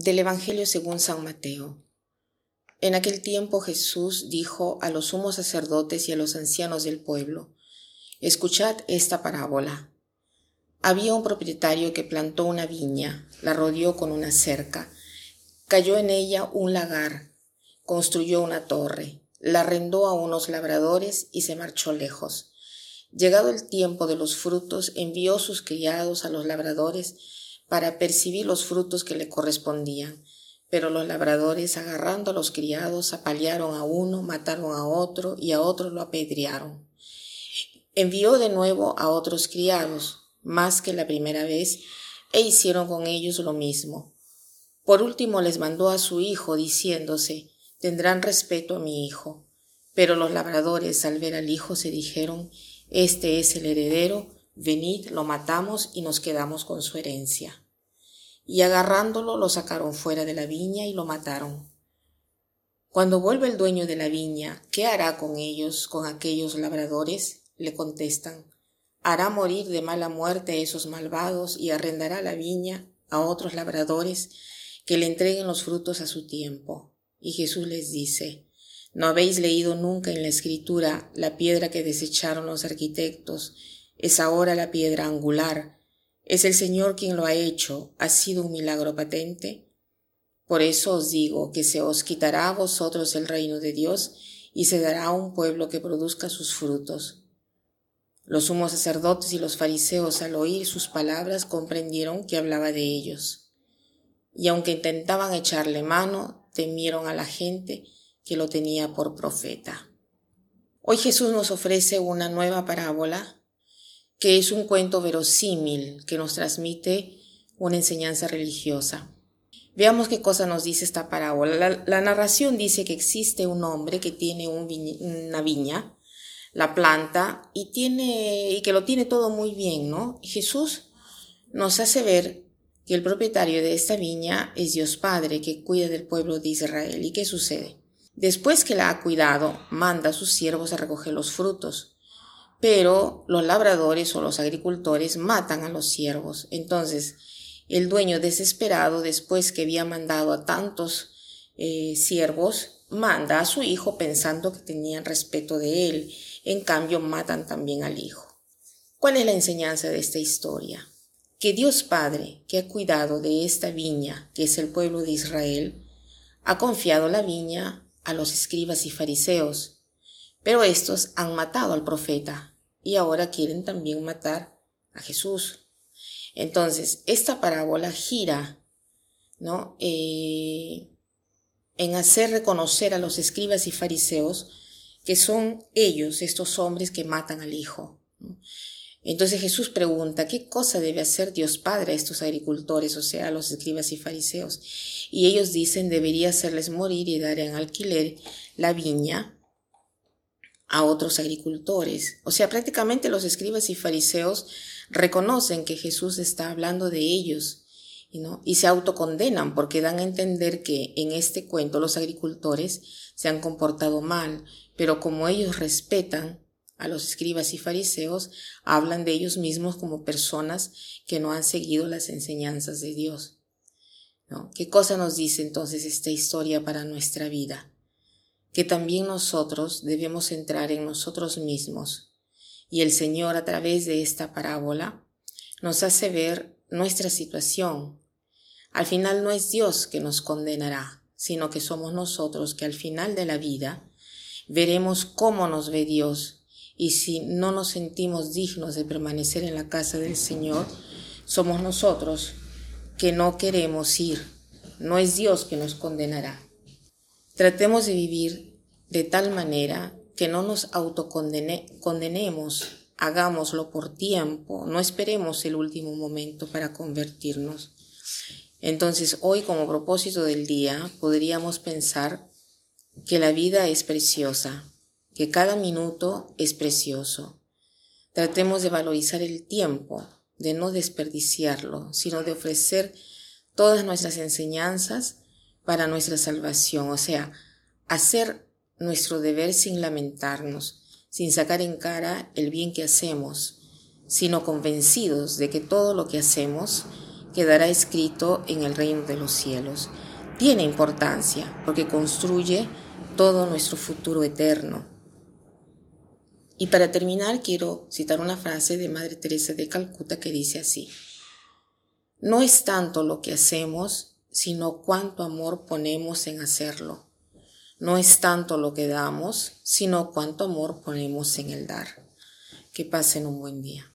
Del Evangelio según San Mateo. En aquel tiempo Jesús dijo a los sumos sacerdotes y a los ancianos del pueblo, Escuchad esta parábola. Había un propietario que plantó una viña, la rodeó con una cerca, cayó en ella un lagar, construyó una torre, la arrendó a unos labradores y se marchó lejos. Llegado el tiempo de los frutos, envió sus criados a los labradores para percibir los frutos que le correspondían. Pero los labradores, agarrando a los criados, apalearon a uno, mataron a otro y a otro lo apedrearon. Envió de nuevo a otros criados, más que la primera vez, e hicieron con ellos lo mismo. Por último les mandó a su hijo, diciéndose, tendrán respeto a mi hijo. Pero los labradores, al ver al hijo, se dijeron, Este es el heredero, venid, lo matamos y nos quedamos con su herencia. Y agarrándolo lo sacaron fuera de la viña y lo mataron. Cuando vuelve el dueño de la viña, ¿qué hará con ellos, con aquellos labradores? Le contestan, hará morir de mala muerte a esos malvados y arrendará la viña a otros labradores que le entreguen los frutos a su tiempo. Y Jesús les dice, ¿no habéis leído nunca en la escritura la piedra que desecharon los arquitectos es ahora la piedra angular. Es el Señor quien lo ha hecho. ¿Ha sido un milagro patente? Por eso os digo que se os quitará a vosotros el reino de Dios y se dará a un pueblo que produzca sus frutos. Los sumos sacerdotes y los fariseos al oír sus palabras comprendieron que hablaba de ellos. Y aunque intentaban echarle mano, temieron a la gente que lo tenía por profeta. Hoy Jesús nos ofrece una nueva parábola que es un cuento verosímil que nos transmite una enseñanza religiosa. Veamos qué cosa nos dice esta parábola. La, narración dice que existe un hombre que tiene una viña, la planta y tiene y que lo tiene todo muy bien, ¿no? Jesús nos hace ver que el propietario de esta viña es Dios Padre que cuida del pueblo de Israel. ¿Y qué sucede? Después que la ha cuidado, manda a sus siervos a recoger los frutos pero los labradores o los agricultores matan a los siervos. Entonces, el dueño desesperado, después que había mandado a tantos eh, siervos, manda a su hijo pensando que tenían respeto de él. En cambio, matan también al hijo. ¿Cuál es la enseñanza de esta historia? Que Dios Padre, que ha cuidado de esta viña, que es el pueblo de Israel, ha confiado la viña a los escribas y fariseos, pero estos han matado al profeta y ahora quieren también matar a Jesús. Entonces, esta parábola gira, ¿no? Eh, en hacer reconocer a los escribas y fariseos que son ellos, estos hombres que matan al Hijo. Entonces Jesús pregunta, ¿qué cosa debe hacer Dios Padre a estos agricultores, o sea, a los escribas y fariseos? Y ellos dicen, debería hacerles morir y dar en alquiler la viña a otros agricultores. O sea, prácticamente los escribas y fariseos reconocen que Jesús está hablando de ellos ¿no? y se autocondenan porque dan a entender que en este cuento los agricultores se han comportado mal, pero como ellos respetan a los escribas y fariseos, hablan de ellos mismos como personas que no han seguido las enseñanzas de Dios. ¿Qué cosa nos dice entonces esta historia para nuestra vida? Que también nosotros debemos entrar en nosotros mismos. Y el Señor a través de esta parábola nos hace ver nuestra situación. Al final no es Dios que nos condenará, sino que somos nosotros que al final de la vida veremos cómo nos ve Dios y si no nos sentimos dignos de permanecer en la casa del Señor, somos nosotros que no queremos ir. No es Dios que nos condenará. Tratemos de vivir de tal manera que no nos autocondenemos, hagámoslo por tiempo, no esperemos el último momento para convertirnos. Entonces, hoy como propósito del día, podríamos pensar que la vida es preciosa, que cada minuto es precioso. Tratemos de valorizar el tiempo, de no desperdiciarlo, sino de ofrecer todas nuestras enseñanzas para nuestra salvación, o sea, hacer nuestro deber sin lamentarnos, sin sacar en cara el bien que hacemos, sino convencidos de que todo lo que hacemos, quedará escrito en el reino de los cielos. Tiene importancia porque construye todo nuestro futuro eterno. Y para terminar quiero citar una frase de Madre Teresa de Calcuta que dice así, no es tanto lo que hacemos, sino cuánto amor ponemos en hacerlo. No es tanto lo que damos, sino cuánto amor ponemos en el dar. Que pasen un buen día.